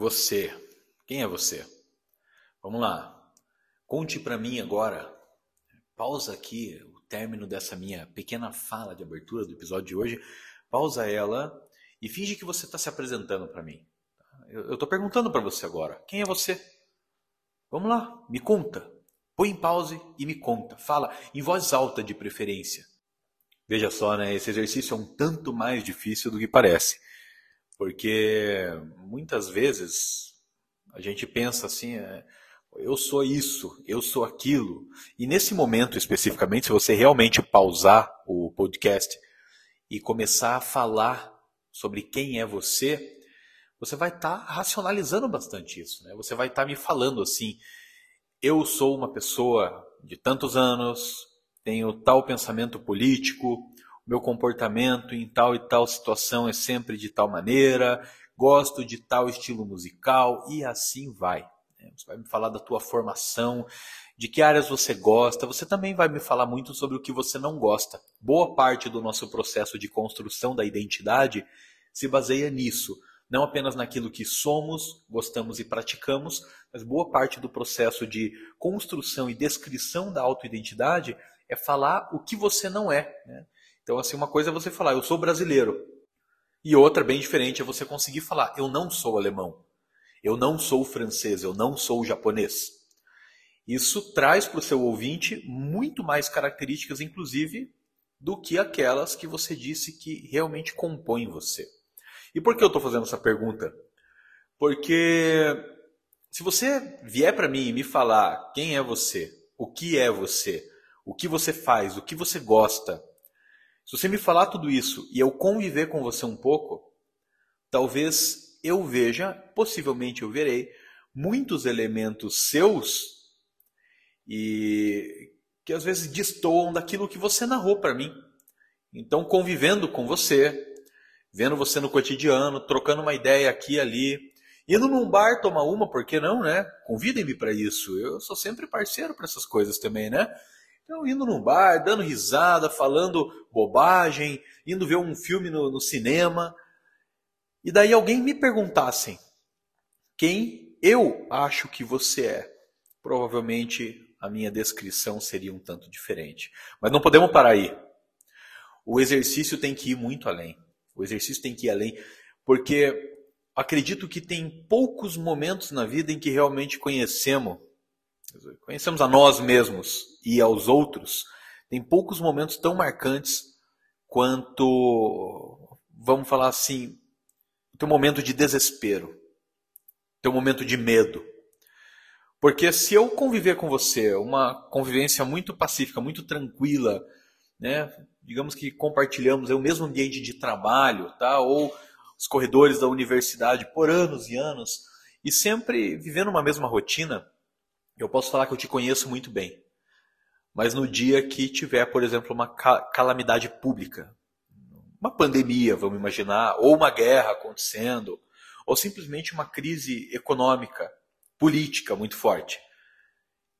Você. Quem é você? Vamos lá. Conte para mim agora. Pausa aqui o término dessa minha pequena fala de abertura do episódio de hoje. Pausa ela e finge que você está se apresentando para mim. Eu estou perguntando para você agora. Quem é você? Vamos lá, me conta. Põe em pause e me conta. Fala em voz alta de preferência. Veja só, né? Esse exercício é um tanto mais difícil do que parece. Porque muitas vezes a gente pensa assim, é, eu sou isso, eu sou aquilo. E nesse momento especificamente, se você realmente pausar o podcast e começar a falar sobre quem é você, você vai estar tá racionalizando bastante isso. Né? Você vai estar tá me falando assim, eu sou uma pessoa de tantos anos, tenho tal pensamento político, meu comportamento em tal e tal situação é sempre de tal maneira, gosto de tal estilo musical e assim vai. Né? Você vai me falar da tua formação, de que áreas você gosta, você também vai me falar muito sobre o que você não gosta. Boa parte do nosso processo de construção da identidade se baseia nisso. Não apenas naquilo que somos, gostamos e praticamos, mas boa parte do processo de construção e descrição da autoidentidade é falar o que você não é. Né? Então, assim, uma coisa é você falar, eu sou brasileiro. E outra, bem diferente, é você conseguir falar, eu não sou alemão. Eu não sou francês, eu não sou japonês. Isso traz para o seu ouvinte muito mais características, inclusive, do que aquelas que você disse que realmente compõem você. E por que eu estou fazendo essa pergunta? Porque se você vier para mim e me falar quem é você, o que é você, o que você faz, o que você gosta, se você me falar tudo isso e eu conviver com você um pouco, talvez eu veja, possivelmente eu verei, muitos elementos seus e que às vezes destoam daquilo que você narrou para mim. Então, convivendo com você, vendo você no cotidiano, trocando uma ideia aqui e ali, indo num bar tomar uma, por que não, né? Convidem-me para isso. Eu sou sempre parceiro para essas coisas também, né? Então, indo num bar, dando risada, falando bobagem, indo ver um filme no, no cinema. E daí alguém me perguntasse quem eu acho que você é. Provavelmente a minha descrição seria um tanto diferente. Mas não podemos parar aí. O exercício tem que ir muito além. O exercício tem que ir além, porque acredito que tem poucos momentos na vida em que realmente conhecemos Conhecemos a nós mesmos e aos outros. Tem poucos momentos tão marcantes quanto, vamos falar assim, o teu momento de desespero, teu momento de medo. Porque se eu conviver com você, uma convivência muito pacífica, muito tranquila, né? digamos que compartilhamos é o mesmo ambiente de trabalho, tá? ou os corredores da universidade por anos e anos, e sempre vivendo uma mesma rotina, eu posso falar que eu te conheço muito bem. Mas no dia que tiver, por exemplo, uma calamidade pública, uma pandemia, vamos imaginar, ou uma guerra acontecendo, ou simplesmente uma crise econômica, política muito forte.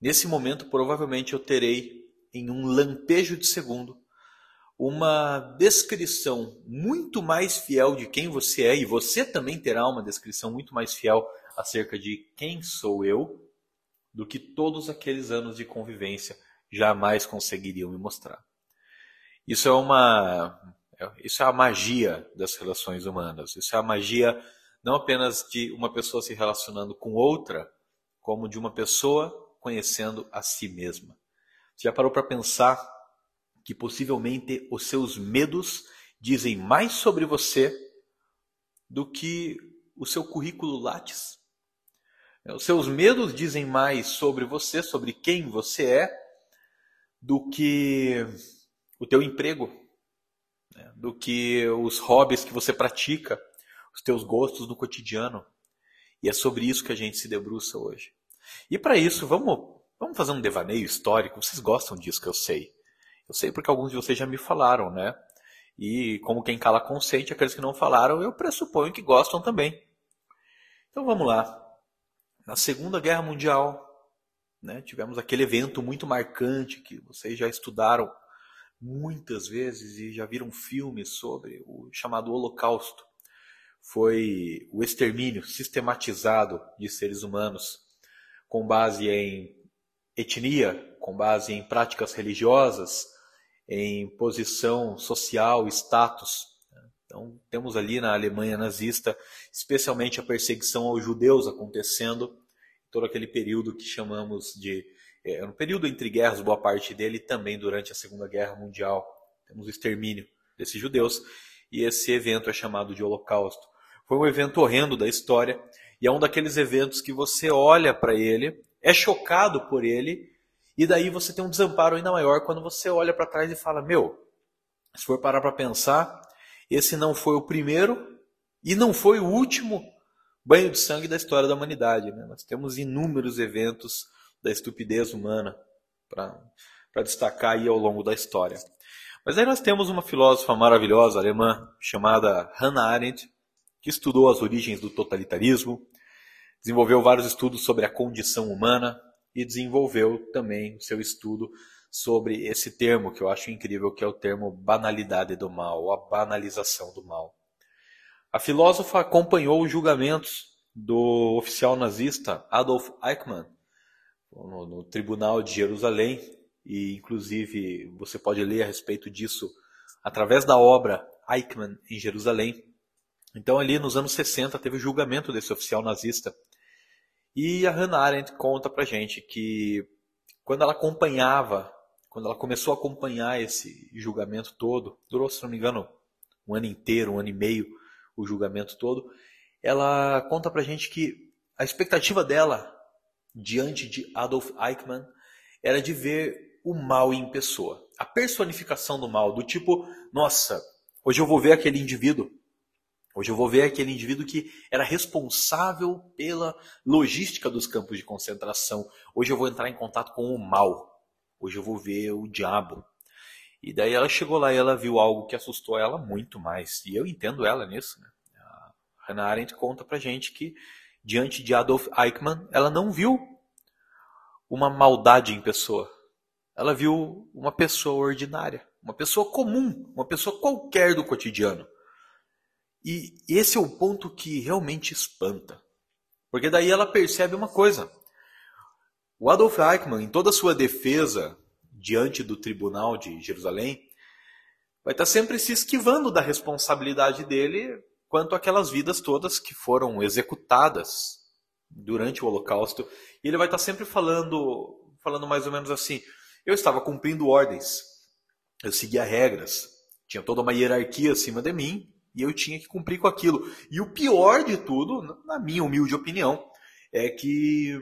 Nesse momento, provavelmente eu terei, em um lampejo de segundo, uma descrição muito mais fiel de quem você é, e você também terá uma descrição muito mais fiel acerca de quem sou eu do que todos aqueles anos de convivência jamais conseguiriam me mostrar. Isso é uma isso é a magia das relações humanas. Isso é a magia não apenas de uma pessoa se relacionando com outra, como de uma pessoa conhecendo a si mesma. Você já parou para pensar que possivelmente os seus medos dizem mais sobre você do que o seu currículo Lattes? Os seus medos dizem mais sobre você, sobre quem você é, do que o teu emprego, né? do que os hobbies que você pratica, os teus gostos no cotidiano. E é sobre isso que a gente se debruça hoje. E para isso, vamos, vamos fazer um devaneio histórico. Vocês gostam disso que eu sei. Eu sei porque alguns de vocês já me falaram, né? E como quem cala consente, aqueles que não falaram, eu pressuponho que gostam também. Então vamos lá. Na Segunda Guerra Mundial, né, tivemos aquele evento muito marcante que vocês já estudaram muitas vezes e já viram filmes sobre o chamado Holocausto. foi o extermínio sistematizado de seres humanos com base em etnia, com base em práticas religiosas, em posição social, status. Então, temos ali na Alemanha nazista, especialmente a perseguição aos judeus acontecendo, todo aquele período que chamamos de. É um período entre guerras, boa parte dele, também durante a Segunda Guerra Mundial. Temos o extermínio desses judeus, e esse evento é chamado de Holocausto. Foi um evento horrendo da história, e é um daqueles eventos que você olha para ele, é chocado por ele, e daí você tem um desamparo ainda maior quando você olha para trás e fala: Meu, se for parar para pensar, esse não foi o primeiro e não foi o último banho de sangue da história da humanidade. Né? Nós temos inúmeros eventos da estupidez humana para destacar aí ao longo da história. Mas aí nós temos uma filósofa maravilhosa alemã chamada Hannah Arendt, que estudou as origens do totalitarismo, desenvolveu vários estudos sobre a condição humana e desenvolveu também o seu estudo sobre esse termo que eu acho incrível, que é o termo banalidade do mal, a banalização do mal. A filósofa acompanhou os julgamentos do oficial nazista Adolf Eichmann no, no Tribunal de Jerusalém, e inclusive você pode ler a respeito disso através da obra Eichmann em Jerusalém. Então, ali nos anos 60, teve o julgamento desse oficial nazista. E a Hannah Arendt conta pra gente que quando ela acompanhava, quando ela começou a acompanhar esse julgamento todo, durou, se não me engano, um ano inteiro, um ano e meio, o julgamento todo, ela conta pra gente que a expectativa dela diante de Adolf Eichmann era de ver o mal em pessoa. A personificação do mal, do tipo, nossa, hoje eu vou ver aquele indivíduo Hoje eu vou ver aquele indivíduo que era responsável pela logística dos campos de concentração. Hoje eu vou entrar em contato com o mal. Hoje eu vou ver o diabo. E daí ela chegou lá e ela viu algo que assustou ela muito mais. E eu entendo ela nisso. Né? A Hannah Arendt conta pra gente que diante de Adolf Eichmann, ela não viu uma maldade em pessoa. Ela viu uma pessoa ordinária, uma pessoa comum, uma pessoa qualquer do cotidiano. E esse é o ponto que realmente espanta. Porque daí ela percebe uma coisa. O Adolf Eichmann, em toda a sua defesa diante do tribunal de Jerusalém, vai estar sempre se esquivando da responsabilidade dele quanto àquelas vidas todas que foram executadas durante o Holocausto. E ele vai estar sempre falando, falando mais ou menos assim: eu estava cumprindo ordens, eu seguia regras, tinha toda uma hierarquia acima de mim, e eu tinha que cumprir com aquilo. E o pior de tudo, na minha humilde opinião, é que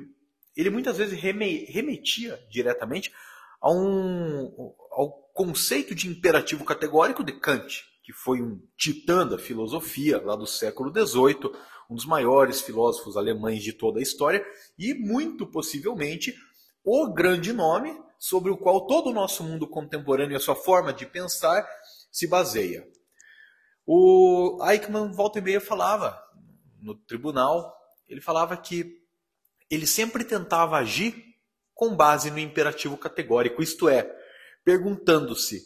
ele muitas vezes remetia diretamente a um, ao conceito de imperativo categórico de Kant, que foi um titã da filosofia lá do século XVIII, um dos maiores filósofos alemães de toda a história, e muito possivelmente o grande nome sobre o qual todo o nosso mundo contemporâneo e a sua forma de pensar se baseia. O Eichmann, volta e meia, falava no tribunal, ele falava que ele sempre tentava agir com base no imperativo categórico, isto é, perguntando-se: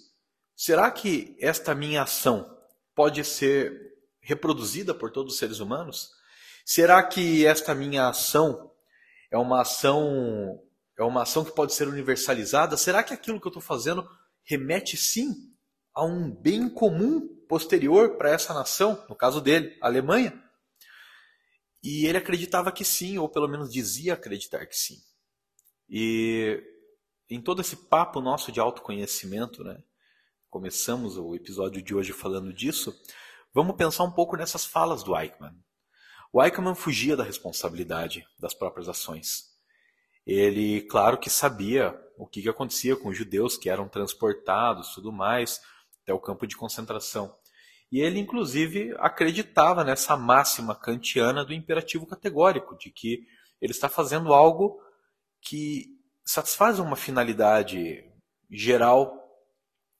será que esta minha ação pode ser reproduzida por todos os seres humanos? Será que esta minha ação é uma ação é uma ação que pode ser universalizada? Será que aquilo que eu estou fazendo remete sim a um bem comum posterior para essa nação, no caso dele, a Alemanha. E ele acreditava que sim, ou pelo menos dizia acreditar que sim. E em todo esse papo nosso de autoconhecimento, né, começamos o episódio de hoje falando disso, vamos pensar um pouco nessas falas do Eichmann. O Eichmann fugia da responsabilidade das próprias ações. Ele, claro que sabia o que, que acontecia com os judeus que eram transportados, tudo mais, até o campo de concentração. E ele, inclusive, acreditava nessa máxima kantiana do imperativo categórico, de que ele está fazendo algo que satisfaz uma finalidade geral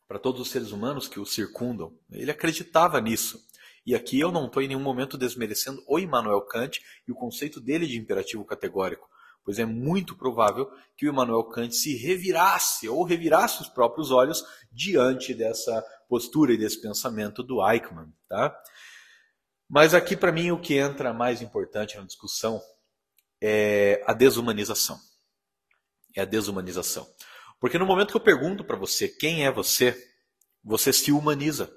para todos os seres humanos que o circundam. Ele acreditava nisso. E aqui eu não estou em nenhum momento desmerecendo o Immanuel Kant e o conceito dele de imperativo categórico pois é muito provável que o Immanuel Kant se revirasse ou revirasse os próprios olhos diante dessa postura e desse pensamento do Eichmann. Tá? Mas aqui, para mim, o que entra mais importante na discussão é a desumanização. É a desumanização. Porque no momento que eu pergunto para você quem é você, você se humaniza.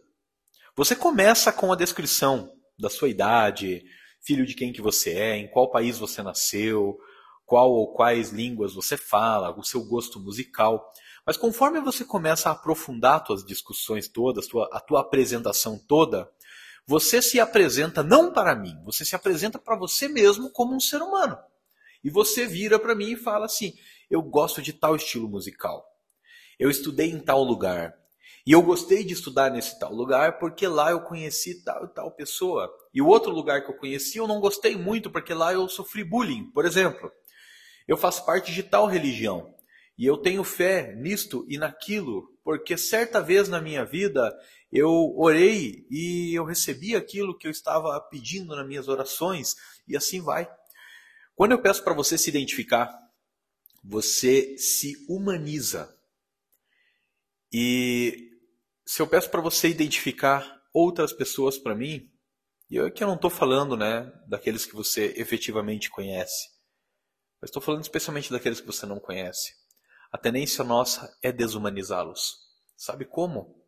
Você começa com a descrição da sua idade, filho de quem que você é, em qual país você nasceu, qual ou quais línguas você fala, o seu gosto musical. Mas conforme você começa a aprofundar as suas discussões todas, tua, a tua apresentação toda, você se apresenta não para mim, você se apresenta para você mesmo como um ser humano. E você vira para mim e fala assim: eu gosto de tal estilo musical. Eu estudei em tal lugar. E eu gostei de estudar nesse tal lugar porque lá eu conheci tal e tal pessoa. E o outro lugar que eu conheci eu não gostei muito porque lá eu sofri bullying, por exemplo. Eu faço parte de tal religião. E eu tenho fé nisto e naquilo, porque certa vez na minha vida eu orei e eu recebi aquilo que eu estava pedindo nas minhas orações, e assim vai. Quando eu peço para você se identificar, você se humaniza. E se eu peço para você identificar outras pessoas para mim, e eu aqui não estou falando né, daqueles que você efetivamente conhece, mas estou falando especialmente daqueles que você não conhece. A tendência nossa é desumanizá-los. Sabe como?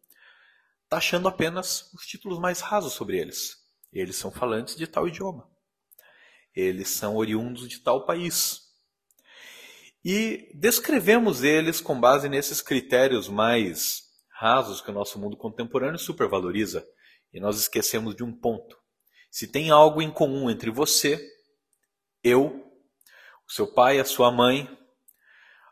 taxando apenas os títulos mais rasos sobre eles. Eles são falantes de tal idioma. Eles são oriundos de tal país. E descrevemos eles com base nesses critérios mais rasos que o nosso mundo contemporâneo supervaloriza. E nós esquecemos de um ponto. Se tem algo em comum entre você, eu, o seu pai, a sua mãe,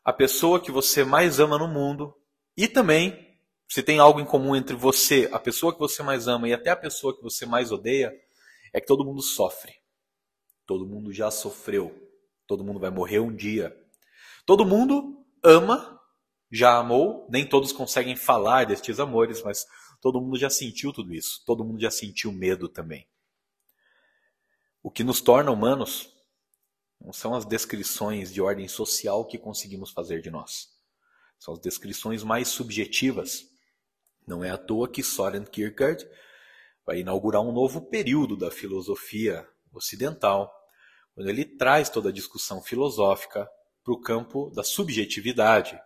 a pessoa que você mais ama no mundo e também se tem algo em comum entre você, a pessoa que você mais ama e até a pessoa que você mais odeia, é que todo mundo sofre. Todo mundo já sofreu. Todo mundo vai morrer um dia. Todo mundo ama, já amou, nem todos conseguem falar destes amores, mas todo mundo já sentiu tudo isso. Todo mundo já sentiu medo também. O que nos torna humanos não são as descrições de ordem social que conseguimos fazer de nós. São as descrições mais subjetivas não é à toa que Soren Kierkegaard vai inaugurar um novo período da filosofia ocidental, quando ele traz toda a discussão filosófica para o campo da subjetividade.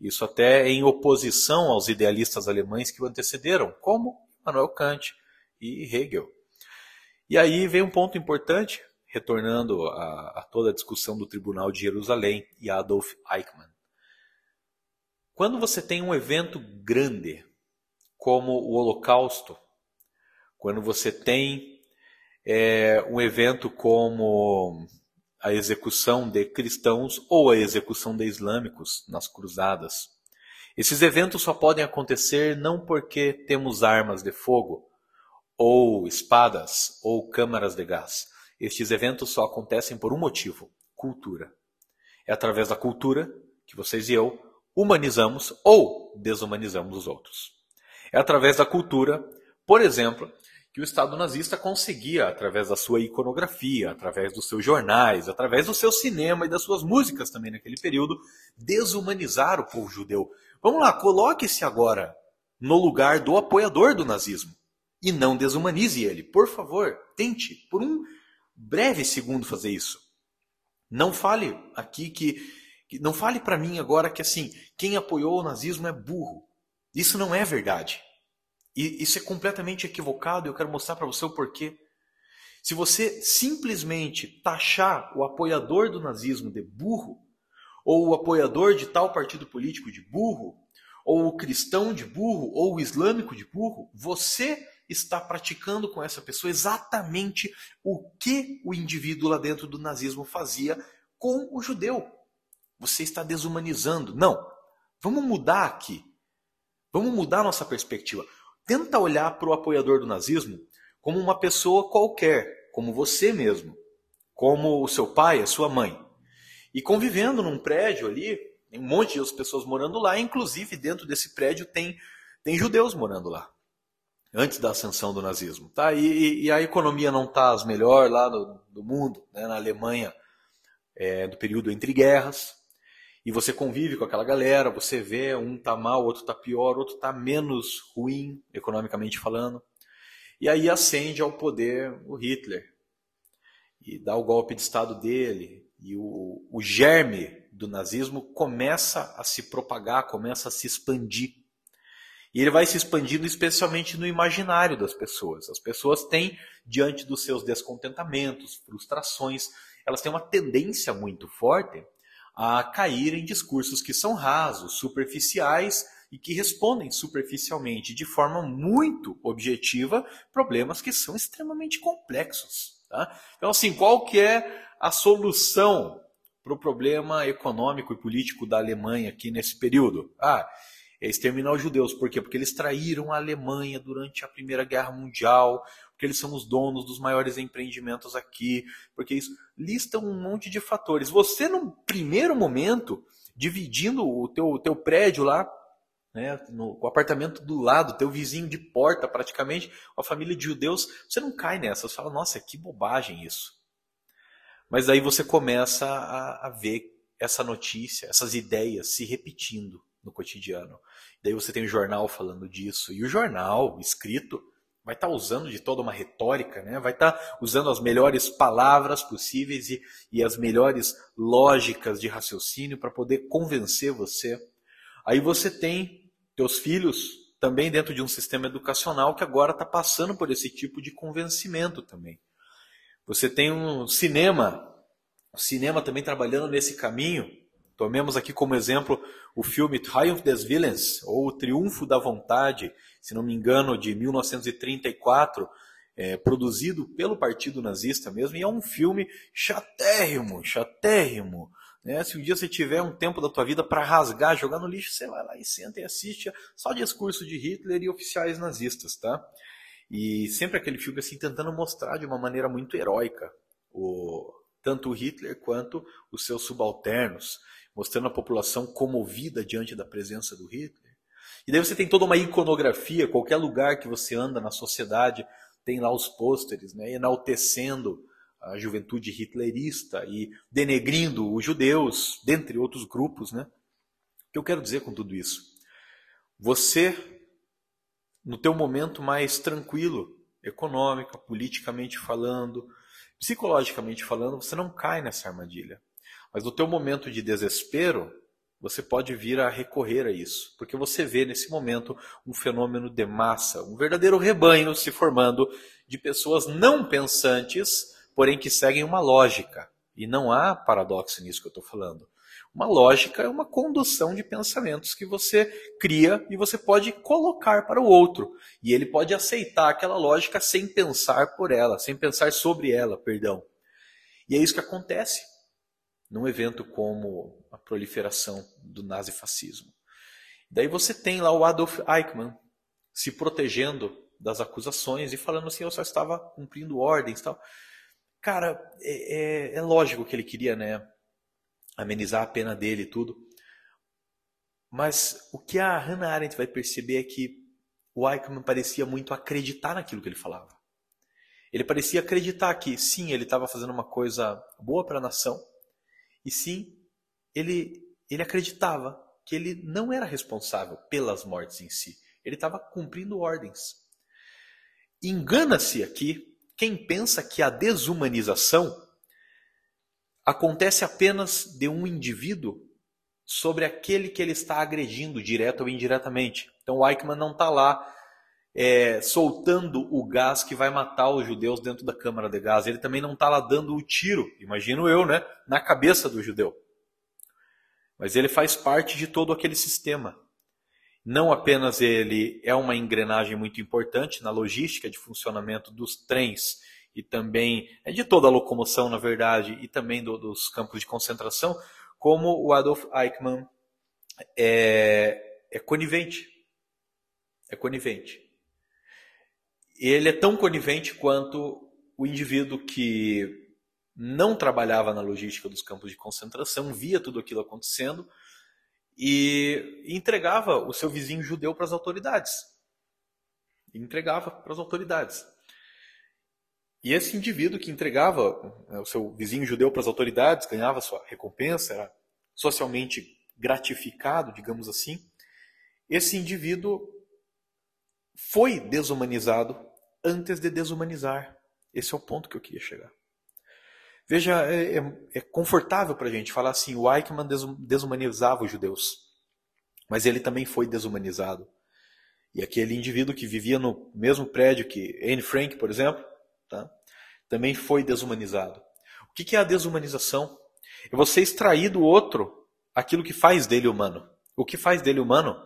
Isso até em oposição aos idealistas alemães que o antecederam, como Immanuel Kant e Hegel. E aí vem um ponto importante, retornando a, a toda a discussão do Tribunal de Jerusalém e Adolf Eichmann. Quando você tem um evento grande, como o Holocausto, quando você tem é, um evento como a execução de cristãos ou a execução de islâmicos nas cruzadas. Esses eventos só podem acontecer não porque temos armas de fogo, ou espadas, ou câmaras de gás. Estes eventos só acontecem por um motivo: cultura. É através da cultura que vocês e eu humanizamos ou desumanizamos os outros. É através da cultura, por exemplo, que o Estado nazista conseguia, através da sua iconografia, através dos seus jornais, através do seu cinema e das suas músicas também naquele período, desumanizar o povo judeu. Vamos lá, coloque-se agora no lugar do apoiador do nazismo e não desumanize ele. Por favor, tente, por um breve segundo, fazer isso. Não fale aqui que. Não fale para mim agora que assim, quem apoiou o nazismo é burro. Isso não é verdade. E isso é completamente equivocado e eu quero mostrar para você o porquê. Se você simplesmente taxar o apoiador do nazismo de burro, ou o apoiador de tal partido político de burro, ou o cristão de burro, ou o islâmico de burro, você está praticando com essa pessoa exatamente o que o indivíduo lá dentro do nazismo fazia com o judeu. Você está desumanizando. Não. Vamos mudar aqui. Vamos mudar nossa perspectiva. Tenta olhar para o apoiador do nazismo como uma pessoa qualquer, como você mesmo, como o seu pai, a sua mãe. E convivendo num prédio ali, tem um monte de pessoas morando lá, inclusive dentro desse prédio tem, tem judeus morando lá, antes da ascensão do nazismo. Tá? E, e a economia não está as melhor lá no, do mundo, né? na Alemanha, é, do período entre guerras e você convive com aquela galera, você vê um tá mal, outro tá pior, outro tá menos ruim, economicamente falando. E aí ascende ao poder o Hitler e dá o golpe de Estado dele. E o, o germe do nazismo começa a se propagar, começa a se expandir. E ele vai se expandindo especialmente no imaginário das pessoas. As pessoas têm, diante dos seus descontentamentos, frustrações, elas têm uma tendência muito forte a cair em discursos que são rasos, superficiais e que respondem superficialmente, de forma muito objetiva, problemas que são extremamente complexos. Tá? Então, assim, qual que é a solução para o problema econômico e político da Alemanha aqui nesse período? Ah, é exterminar os judeus. Por quê? Porque eles traíram a Alemanha durante a Primeira Guerra Mundial, porque eles são os donos dos maiores empreendimentos aqui, porque isso lista um monte de fatores. Você, no primeiro momento, dividindo o teu, teu prédio lá, né, no, o apartamento do lado, teu vizinho de porta praticamente, a família de judeus, você não cai nessa, você fala, nossa, que bobagem isso. Mas aí você começa a, a ver essa notícia, essas ideias se repetindo no cotidiano. Daí você tem o jornal falando disso. E o jornal escrito vai estar tá usando de toda uma retórica, né? vai estar tá usando as melhores palavras possíveis e, e as melhores lógicas de raciocínio para poder convencer você. Aí você tem teus filhos também dentro de um sistema educacional que agora está passando por esse tipo de convencimento também. Você tem um cinema, o cinema também trabalhando nesse caminho. Tomemos aqui como exemplo o filme Triumph des Willens, ou O Triunfo da Vontade, se não me engano, de 1934, é, produzido pelo Partido Nazista mesmo, e é um filme chatérrimo, chatérrimo. Né? Se um dia você tiver um tempo da tua vida para rasgar, jogar no lixo, você vai lá e senta e assiste só discurso de Hitler e oficiais nazistas, tá? E sempre aquele filme assim tentando mostrar de uma maneira muito heróica o, tanto Hitler quanto os seus subalternos mostrando a população comovida diante da presença do Hitler. E daí você tem toda uma iconografia, qualquer lugar que você anda na sociedade tem lá os pôsteres, né, enaltecendo a juventude hitlerista e denegrindo os judeus, dentre outros grupos. Né? O que eu quero dizer com tudo isso? Você, no teu momento mais tranquilo, econômica, politicamente falando, psicologicamente falando, você não cai nessa armadilha. Mas no teu momento de desespero, você pode vir a recorrer a isso, porque você vê nesse momento um fenômeno de massa, um verdadeiro rebanho se formando de pessoas não pensantes, porém que seguem uma lógica. E não há paradoxo nisso que eu estou falando. Uma lógica é uma condução de pensamentos que você cria e você pode colocar para o outro. E ele pode aceitar aquela lógica sem pensar por ela, sem pensar sobre ela, perdão. E é isso que acontece num evento como a proliferação do nazifascismo. Daí você tem lá o Adolf Eichmann se protegendo das acusações e falando assim, eu só estava cumprindo ordens tal. Cara, é, é, é lógico que ele queria né, amenizar a pena dele e tudo. Mas o que a Hannah Arendt vai perceber é que o Eichmann parecia muito acreditar naquilo que ele falava. Ele parecia acreditar que sim, ele estava fazendo uma coisa boa para a nação, e sim, ele, ele acreditava que ele não era responsável pelas mortes em si. Ele estava cumprindo ordens. Engana-se aqui quem pensa que a desumanização acontece apenas de um indivíduo sobre aquele que ele está agredindo, direto ou indiretamente. Então o Eichmann não está lá é, soltando o gás que vai matar os judeus dentro da câmara de gás. Ele também não está lá dando o tiro, imagino eu, né, na cabeça do judeu. Mas ele faz parte de todo aquele sistema. Não apenas ele é uma engrenagem muito importante na logística de funcionamento dos trens e também é de toda a locomoção, na verdade, e também do, dos campos de concentração, como o Adolf Eichmann é, é conivente. É conivente ele é tão conivente quanto o indivíduo que não trabalhava na logística dos campos de concentração, via tudo aquilo acontecendo e entregava o seu vizinho judeu para as autoridades. Entregava para as autoridades. E esse indivíduo que entregava né, o seu vizinho judeu para as autoridades, ganhava sua recompensa, era socialmente gratificado, digamos assim. Esse indivíduo foi desumanizado antes de desumanizar. Esse é o ponto que eu queria chegar. Veja, é, é, é confortável para a gente falar assim: o Eichmann desumanizava os judeus, mas ele também foi desumanizado. E aquele indivíduo que vivia no mesmo prédio que Anne Frank, por exemplo, tá? também foi desumanizado. O que é a desumanização? É você extrair do outro aquilo que faz dele humano. O que faz dele humano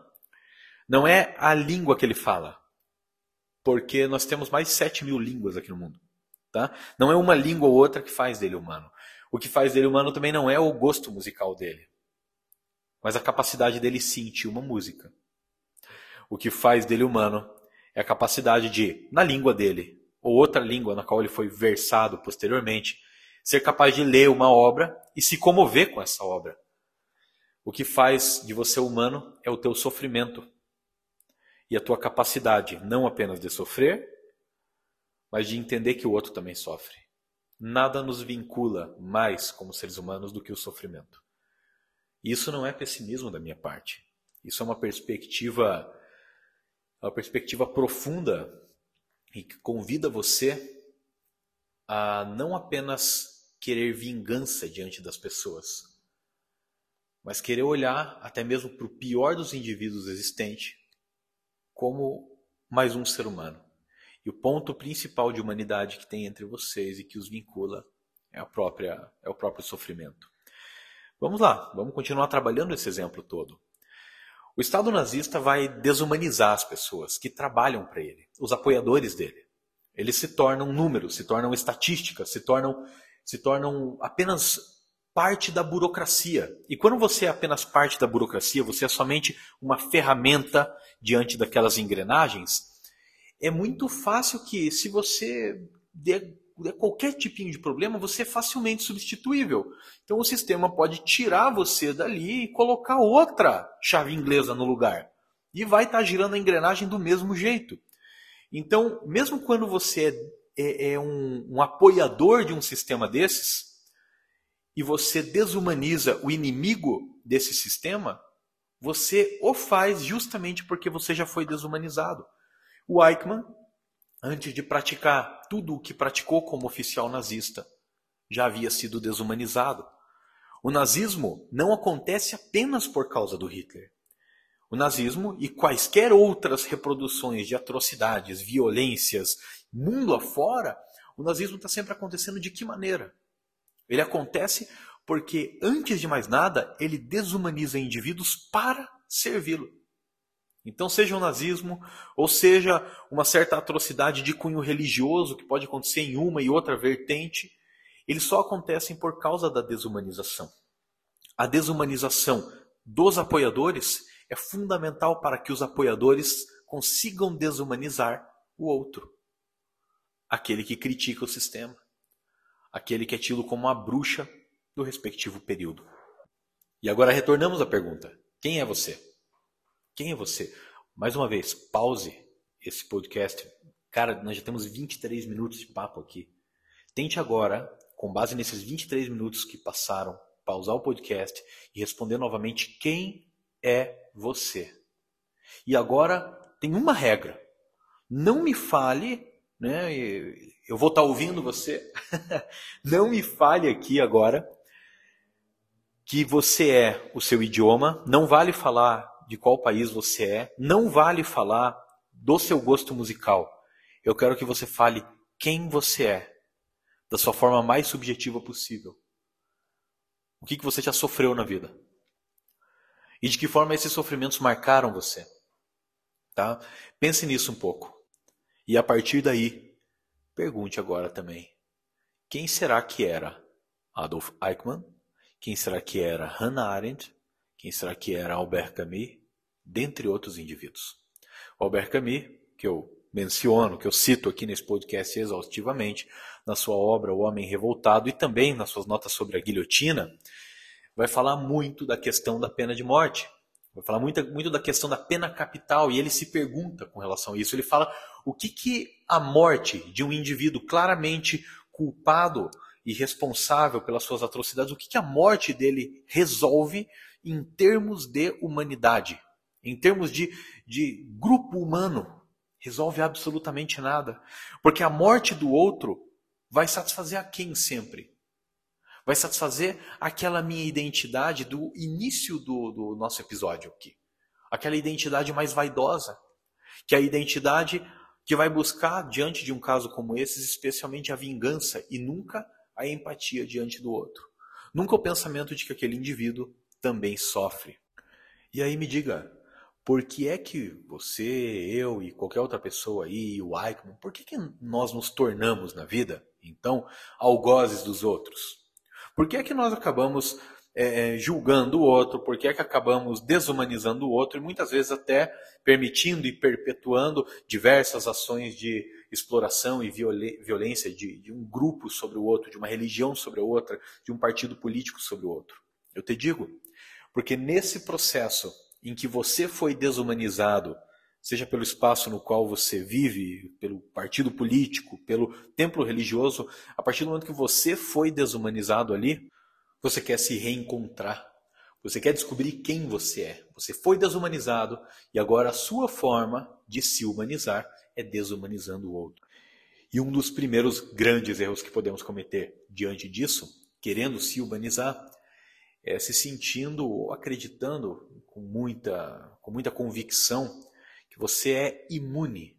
não é a língua que ele fala, porque nós temos mais de 7 mil línguas aqui no mundo. Tá? Não é uma língua ou outra que faz dele humano. O que faz dele humano também não é o gosto musical dele, mas a capacidade dele sentir uma música. O que faz dele humano é a capacidade de, na língua dele, ou outra língua na qual ele foi versado posteriormente, ser capaz de ler uma obra e se comover com essa obra. O que faz de você humano é o teu sofrimento e a tua capacidade não apenas de sofrer, mas de entender que o outro também sofre. Nada nos vincula mais como seres humanos do que o sofrimento. Isso não é pessimismo da minha parte. Isso é uma perspectiva uma perspectiva profunda e que convida você a não apenas querer vingança diante das pessoas, mas querer olhar até mesmo para o pior dos indivíduos existente como mais um ser humano. E o ponto principal de humanidade que tem entre vocês e que os vincula é, a própria, é o próprio sofrimento. Vamos lá, vamos continuar trabalhando esse exemplo todo. O Estado nazista vai desumanizar as pessoas que trabalham para ele, os apoiadores dele. Eles se tornam números, se tornam estatísticas, se tornam, se tornam apenas parte da burocracia. E quando você é apenas parte da burocracia, você é somente uma ferramenta diante daquelas engrenagens, é muito fácil que, se você der, qualquer tipinho de problema, você é facilmente substituível. Então o sistema pode tirar você dali e colocar outra chave inglesa no lugar. E vai estar tá girando a engrenagem do mesmo jeito. Então, mesmo quando você é, é, é um, um apoiador de um sistema desses, e você desumaniza o inimigo desse sistema, você o faz justamente porque você já foi desumanizado. O Eichmann, antes de praticar tudo o que praticou como oficial nazista, já havia sido desumanizado. O nazismo não acontece apenas por causa do Hitler. O nazismo e quaisquer outras reproduções de atrocidades, violências, mundo afora, o nazismo está sempre acontecendo de que maneira? Ele acontece porque, antes de mais nada, ele desumaniza indivíduos para servi-lo. Então, seja o nazismo, ou seja uma certa atrocidade de cunho religioso que pode acontecer em uma e outra vertente, eles só acontecem por causa da desumanização. A desumanização dos apoiadores é fundamental para que os apoiadores consigam desumanizar o outro. Aquele que critica o sistema, aquele que é tido como a bruxa do respectivo período. E agora retornamos à pergunta: quem é você? Quem é você? Mais uma vez, pause esse podcast. Cara, nós já temos 23 minutos de papo aqui. Tente agora, com base nesses 23 minutos que passaram, pausar o podcast e responder novamente quem é você. E agora tem uma regra. Não me fale, né? Eu vou estar ouvindo você. Não me fale aqui agora que você é o seu idioma. Não vale falar de qual país você é, não vale falar do seu gosto musical. Eu quero que você fale quem você é, da sua forma mais subjetiva possível. O que, que você já sofreu na vida? E de que forma esses sofrimentos marcaram você? Tá? Pense nisso um pouco. E a partir daí, pergunte agora também: quem será que era Adolf Eichmann? Quem será que era Hannah Arendt? Quem será que era Albert Camus? dentre outros indivíduos. Albert Camus, que eu menciono, que eu cito aqui nesse podcast exaustivamente, na sua obra O Homem Revoltado e também nas suas notas sobre a guilhotina, vai falar muito da questão da pena de morte. Vai falar muito, muito da questão da pena capital e ele se pergunta com relação a isso. Ele fala o que, que a morte de um indivíduo claramente culpado e responsável pelas suas atrocidades, o que, que a morte dele resolve em termos de humanidade em termos de, de grupo humano, resolve absolutamente nada. Porque a morte do outro vai satisfazer a quem sempre? Vai satisfazer aquela minha identidade do início do, do nosso episódio aqui. Aquela identidade mais vaidosa. Que é a identidade que vai buscar, diante de um caso como esse, especialmente a vingança e nunca a empatia diante do outro. Nunca o pensamento de que aquele indivíduo também sofre. E aí me diga, por que é que você, eu e qualquer outra pessoa aí, o Eichmann, por que, que nós nos tornamos na vida, então, algozes dos outros? Por que é que nós acabamos é, é, julgando o outro? Por que é que acabamos desumanizando o outro e muitas vezes até permitindo e perpetuando diversas ações de exploração e violência de, de um grupo sobre o outro, de uma religião sobre a outra, de um partido político sobre o outro? Eu te digo, porque nesse processo em que você foi desumanizado, seja pelo espaço no qual você vive, pelo partido político, pelo templo religioso, a partir do momento que você foi desumanizado ali, você quer se reencontrar. Você quer descobrir quem você é. Você foi desumanizado e agora a sua forma de se humanizar é desumanizando o outro. E um dos primeiros grandes erros que podemos cometer diante disso, querendo se humanizar, é se sentindo ou acreditando com muita, com muita convicção você é imune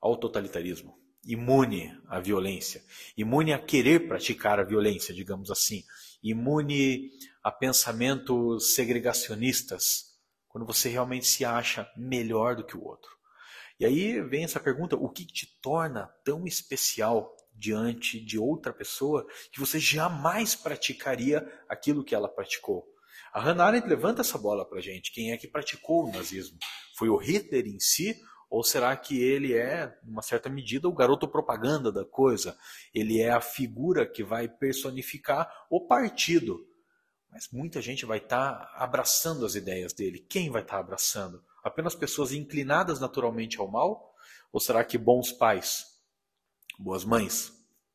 ao totalitarismo, imune à violência, imune a querer praticar a violência, digamos assim, imune a pensamentos segregacionistas, quando você realmente se acha melhor do que o outro. E aí vem essa pergunta: o que te torna tão especial diante de outra pessoa que você jamais praticaria aquilo que ela praticou? A Hannah Arendt levanta essa bola para gente. Quem é que praticou o nazismo? Foi o Hitler em si? Ou será que ele é, em uma certa medida, o garoto propaganda da coisa? Ele é a figura que vai personificar o partido. Mas muita gente vai estar tá abraçando as ideias dele. Quem vai estar tá abraçando? Apenas pessoas inclinadas naturalmente ao mal? Ou será que bons pais, boas mães,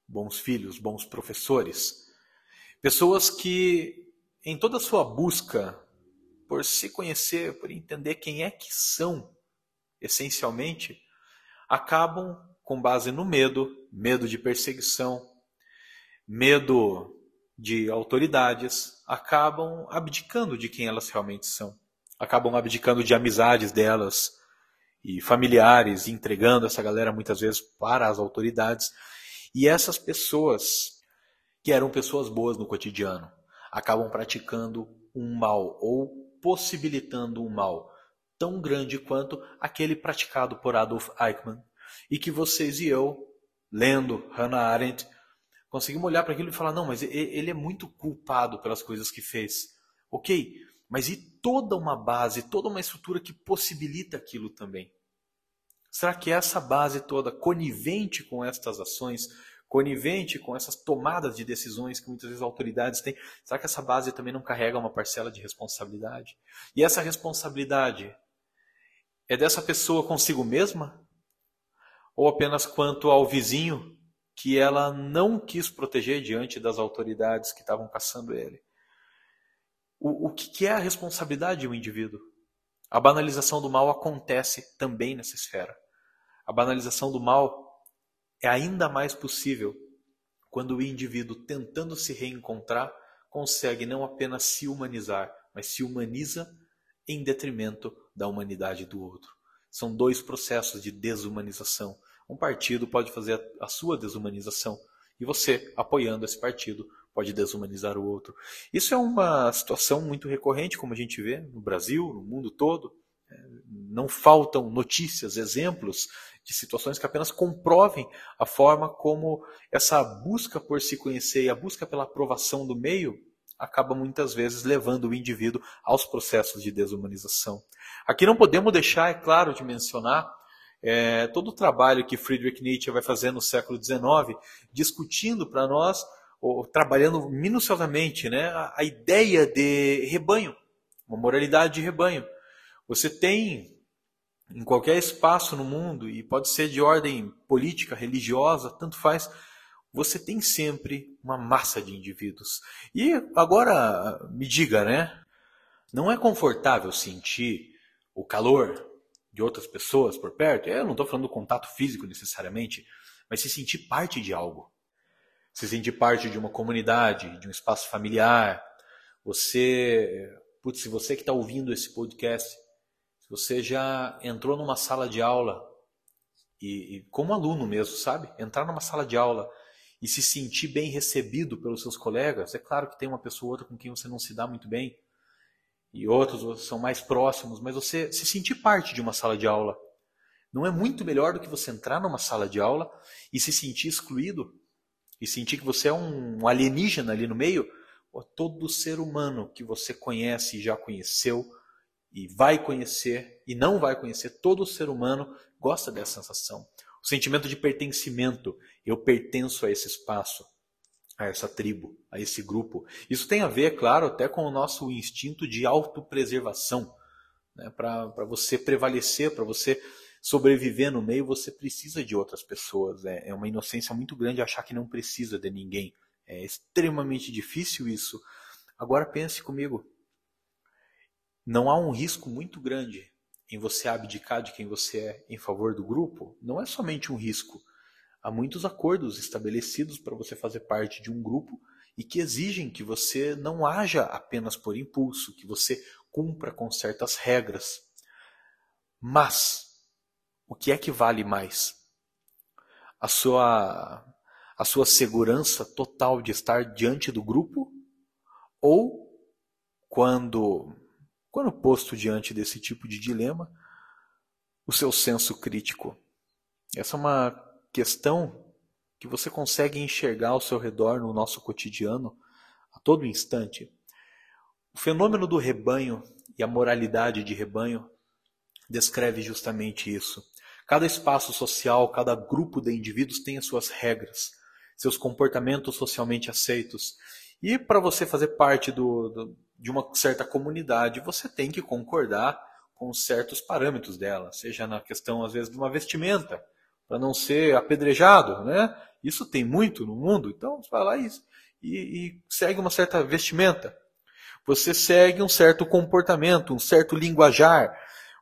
bons filhos, bons professores? Pessoas que em toda a sua busca por se conhecer, por entender quem é que são, essencialmente, acabam com base no medo, medo de perseguição, medo de autoridades, acabam abdicando de quem elas realmente são. Acabam abdicando de amizades delas e familiares, entregando essa galera muitas vezes para as autoridades. E essas pessoas, que eram pessoas boas no cotidiano, acabam praticando um mal ou possibilitando um mal tão grande quanto aquele praticado por Adolf Eichmann. E que vocês e eu, lendo Hannah Arendt, conseguimos olhar para aquilo e falar: não, mas ele é muito culpado pelas coisas que fez. Ok, mas e toda uma base, toda uma estrutura que possibilita aquilo também? Será que essa base toda, conivente com estas ações, conivente com essas tomadas de decisões que muitas vezes autoridades têm, será que essa base também não carrega uma parcela de responsabilidade? E essa responsabilidade é dessa pessoa consigo mesma? Ou apenas quanto ao vizinho que ela não quis proteger diante das autoridades que estavam caçando ele? O, o que é a responsabilidade de um indivíduo? A banalização do mal acontece também nessa esfera. A banalização do mal é ainda mais possível quando o indivíduo, tentando se reencontrar, consegue não apenas se humanizar, mas se humaniza em detrimento da humanidade do outro. São dois processos de desumanização. Um partido pode fazer a sua desumanização e você, apoiando esse partido, pode desumanizar o outro. Isso é uma situação muito recorrente, como a gente vê no Brasil, no mundo todo. É, não faltam notícias, exemplos de situações que apenas comprovem a forma como essa busca por se conhecer e a busca pela aprovação do meio acaba muitas vezes levando o indivíduo aos processos de desumanização. Aqui não podemos deixar, é claro, de mencionar é, todo o trabalho que Friedrich Nietzsche vai fazer no século XIX, discutindo para nós, ou, trabalhando minuciosamente, né, a, a ideia de rebanho, uma moralidade de rebanho. Você tem em qualquer espaço no mundo, e pode ser de ordem política, religiosa, tanto faz, você tem sempre uma massa de indivíduos. E agora me diga, né? Não é confortável sentir o calor de outras pessoas por perto. Eu não estou falando do contato físico necessariamente, mas se sentir parte de algo. Se sentir parte de uma comunidade, de um espaço familiar. Você, putz, se você que está ouvindo esse podcast, você já entrou numa sala de aula e, e como aluno mesmo, sabe? Entrar numa sala de aula e se sentir bem recebido pelos seus colegas. É claro que tem uma pessoa ou outra com quem você não se dá muito bem e outros são mais próximos, mas você se sentir parte de uma sala de aula não é muito melhor do que você entrar numa sala de aula e se sentir excluído e sentir que você é um alienígena ali no meio? Todo ser humano que você conhece e já conheceu e vai conhecer e não vai conhecer, todo ser humano gosta dessa sensação. O sentimento de pertencimento. Eu pertenço a esse espaço, a essa tribo, a esse grupo. Isso tem a ver, claro, até com o nosso instinto de autopreservação. Né? Para você prevalecer, para você sobreviver no meio, você precisa de outras pessoas. É, é uma inocência muito grande achar que não precisa de ninguém. É extremamente difícil isso. Agora pense comigo. Não há um risco muito grande em você abdicar de quem você é em favor do grupo, não é somente um risco. Há muitos acordos estabelecidos para você fazer parte de um grupo e que exigem que você não haja apenas por impulso, que você cumpra com certas regras. Mas o que é que vale mais? A sua a sua segurança total de estar diante do grupo ou quando quando posto diante desse tipo de dilema, o seu senso crítico. Essa é uma questão que você consegue enxergar ao seu redor no nosso cotidiano a todo instante. O fenômeno do rebanho e a moralidade de rebanho descreve justamente isso. Cada espaço social, cada grupo de indivíduos tem as suas regras, seus comportamentos socialmente aceitos. E para você fazer parte do, do de uma certa comunidade, você tem que concordar com certos parâmetros dela, seja na questão, às vezes, de uma vestimenta, para não ser apedrejado, né? Isso tem muito no mundo, então você vai lá e, e, e segue uma certa vestimenta. Você segue um certo comportamento, um certo linguajar.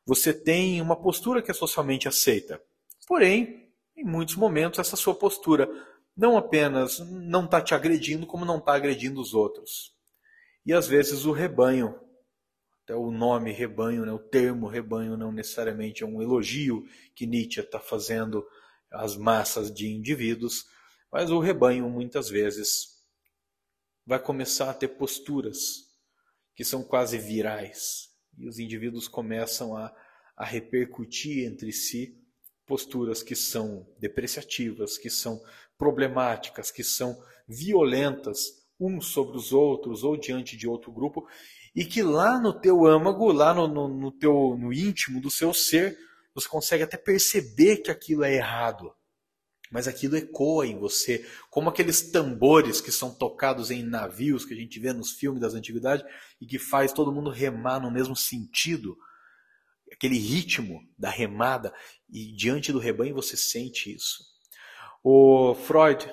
Você tem uma postura que é socialmente aceita. Porém, em muitos momentos, essa sua postura não apenas não está te agredindo, como não está agredindo os outros. E às vezes o rebanho, até o nome rebanho, né, o termo rebanho não necessariamente é um elogio que Nietzsche está fazendo às massas de indivíduos, mas o rebanho muitas vezes vai começar a ter posturas que são quase virais e os indivíduos começam a, a repercutir entre si posturas que são depreciativas, que são problemáticas, que são violentas uns sobre os outros ou diante de outro grupo, e que lá no teu âmago, lá no, no, no teu no íntimo do seu ser, você consegue até perceber que aquilo é errado. Mas aquilo ecoa em você, como aqueles tambores que são tocados em navios que a gente vê nos filmes das antiguidades e que faz todo mundo remar no mesmo sentido. Aquele ritmo da remada, e diante do rebanho você sente isso. O Freud,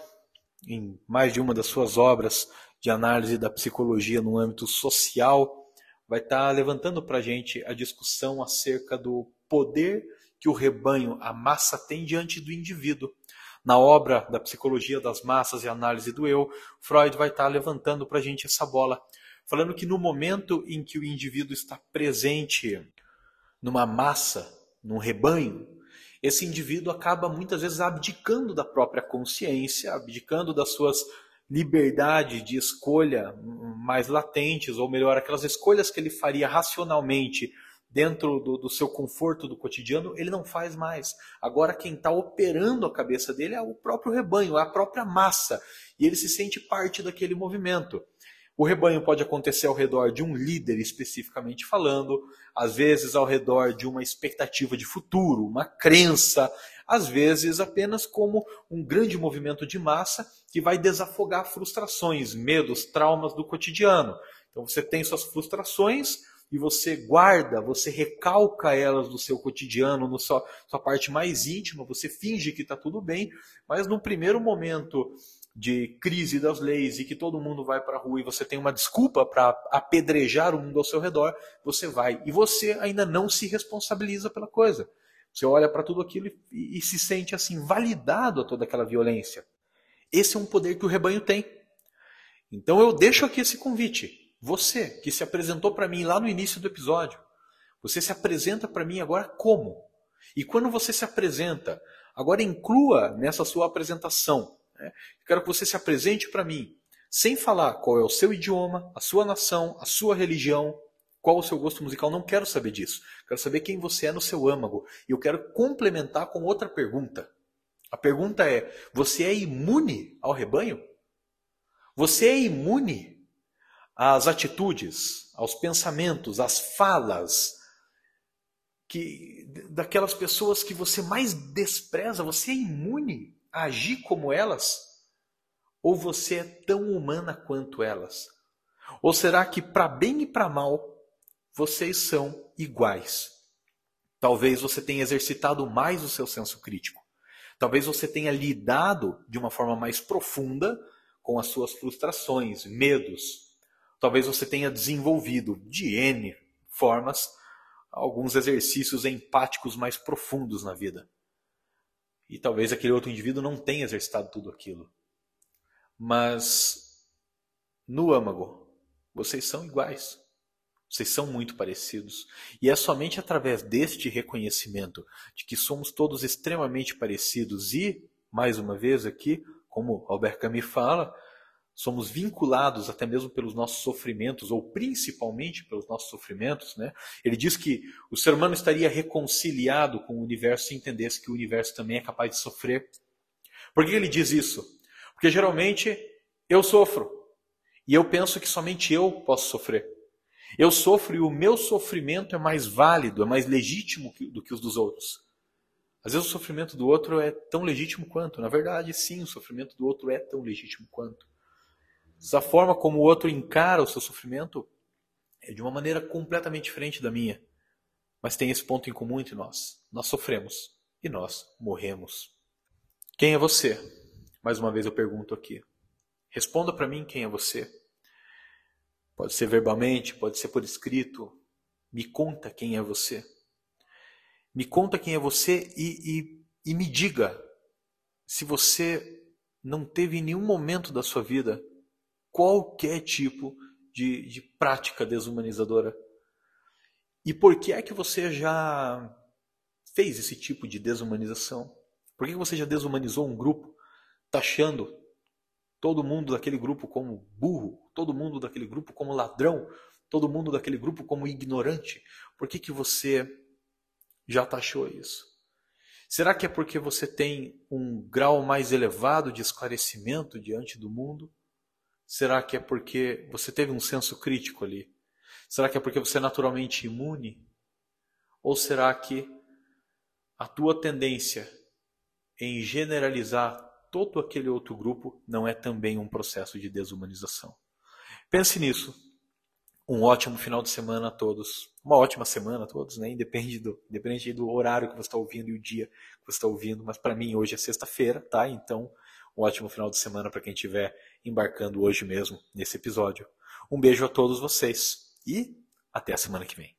em mais de uma das suas obras de análise da psicologia no âmbito social, vai estar levantando para a gente a discussão acerca do poder que o rebanho, a massa, tem diante do indivíduo. Na obra da Psicologia das Massas e Análise do Eu, Freud vai estar levantando para a gente essa bola, falando que no momento em que o indivíduo está presente numa massa, num rebanho, esse indivíduo acaba muitas vezes abdicando da própria consciência, abdicando das suas liberdades de escolha mais latentes, ou melhor, aquelas escolhas que ele faria racionalmente dentro do, do seu conforto do cotidiano, ele não faz mais. Agora quem está operando a cabeça dele é o próprio rebanho, é a própria massa, e ele se sente parte daquele movimento. O rebanho pode acontecer ao redor de um líder especificamente falando, às vezes ao redor de uma expectativa de futuro, uma crença, às vezes apenas como um grande movimento de massa que vai desafogar frustrações, medos, traumas do cotidiano. Então você tem suas frustrações e você guarda, você recalca elas do seu cotidiano, na sua, sua parte mais íntima, você finge que está tudo bem, mas no primeiro momento de crise das leis e que todo mundo vai para a rua e você tem uma desculpa para apedrejar o mundo ao seu redor, você vai. E você ainda não se responsabiliza pela coisa. Você olha para tudo aquilo e, e, se sente assim validado a toda aquela violência. Esse é um poder que o rebanho tem. Então eu deixo aqui esse convite. Você que se apresentou para mim lá no início do episódio, você se apresenta para mim agora como? E quando você se apresenta, agora inclua nessa sua apresentação né? Quero que você se apresente para mim, sem falar qual é o seu idioma, a sua nação, a sua religião, qual o seu gosto musical. Não quero saber disso. Quero saber quem você é no seu âmago. E eu quero complementar com outra pergunta. A pergunta é: você é imune ao rebanho? Você é imune às atitudes, aos pensamentos, às falas que daquelas pessoas que você mais despreza? Você é imune agir como elas? Ou você é tão humana quanto elas? Ou será que para bem e para mal vocês são iguais? Talvez você tenha exercitado mais o seu senso crítico. Talvez você tenha lidado de uma forma mais profunda com as suas frustrações, medos. Talvez você tenha desenvolvido de N formas alguns exercícios empáticos mais profundos na vida. E talvez aquele outro indivíduo não tenha exercitado tudo aquilo. Mas no âmago, vocês são iguais. Vocês são muito parecidos. E é somente através deste reconhecimento de que somos todos extremamente parecidos e, mais uma vez aqui, como Albert Camus fala, somos vinculados até mesmo pelos nossos sofrimentos, ou principalmente pelos nossos sofrimentos, né? ele diz que o ser humano estaria reconciliado com o universo se entendesse que o universo também é capaz de sofrer. Por que ele diz isso? Porque geralmente eu sofro, e eu penso que somente eu posso sofrer. Eu sofro e o meu sofrimento é mais válido, é mais legítimo do que os dos outros. Às vezes o sofrimento do outro é tão legítimo quanto. Na verdade, sim, o sofrimento do outro é tão legítimo quanto. A forma como o outro encara o seu sofrimento é de uma maneira completamente diferente da minha. Mas tem esse ponto em comum entre nós. Nós sofremos e nós morremos. Quem é você? Mais uma vez eu pergunto aqui. Responda para mim quem é você. Pode ser verbalmente, pode ser por escrito. Me conta quem é você. Me conta quem é você e, e, e me diga se você não teve em nenhum momento da sua vida qualquer tipo de, de prática desumanizadora. E por que é que você já fez esse tipo de desumanização? Por que você já desumanizou um grupo, taxando todo mundo daquele grupo como burro, todo mundo daquele grupo como ladrão, todo mundo daquele grupo como ignorante? Por que, que você já taxou isso? Será que é porque você tem um grau mais elevado de esclarecimento diante do mundo? Será que é porque você teve um senso crítico ali? Será que é porque você é naturalmente imune? Ou será que a tua tendência em generalizar todo aquele outro grupo não é também um processo de desumanização? Pense nisso. Um ótimo final de semana a todos. Uma ótima semana a todos, né? Independe do, independente do horário que você está ouvindo e o dia que você está ouvindo. Mas para mim hoje é sexta-feira, tá? Então, um ótimo final de semana para quem estiver embarcando hoje mesmo nesse episódio. Um beijo a todos vocês e até a semana que vem.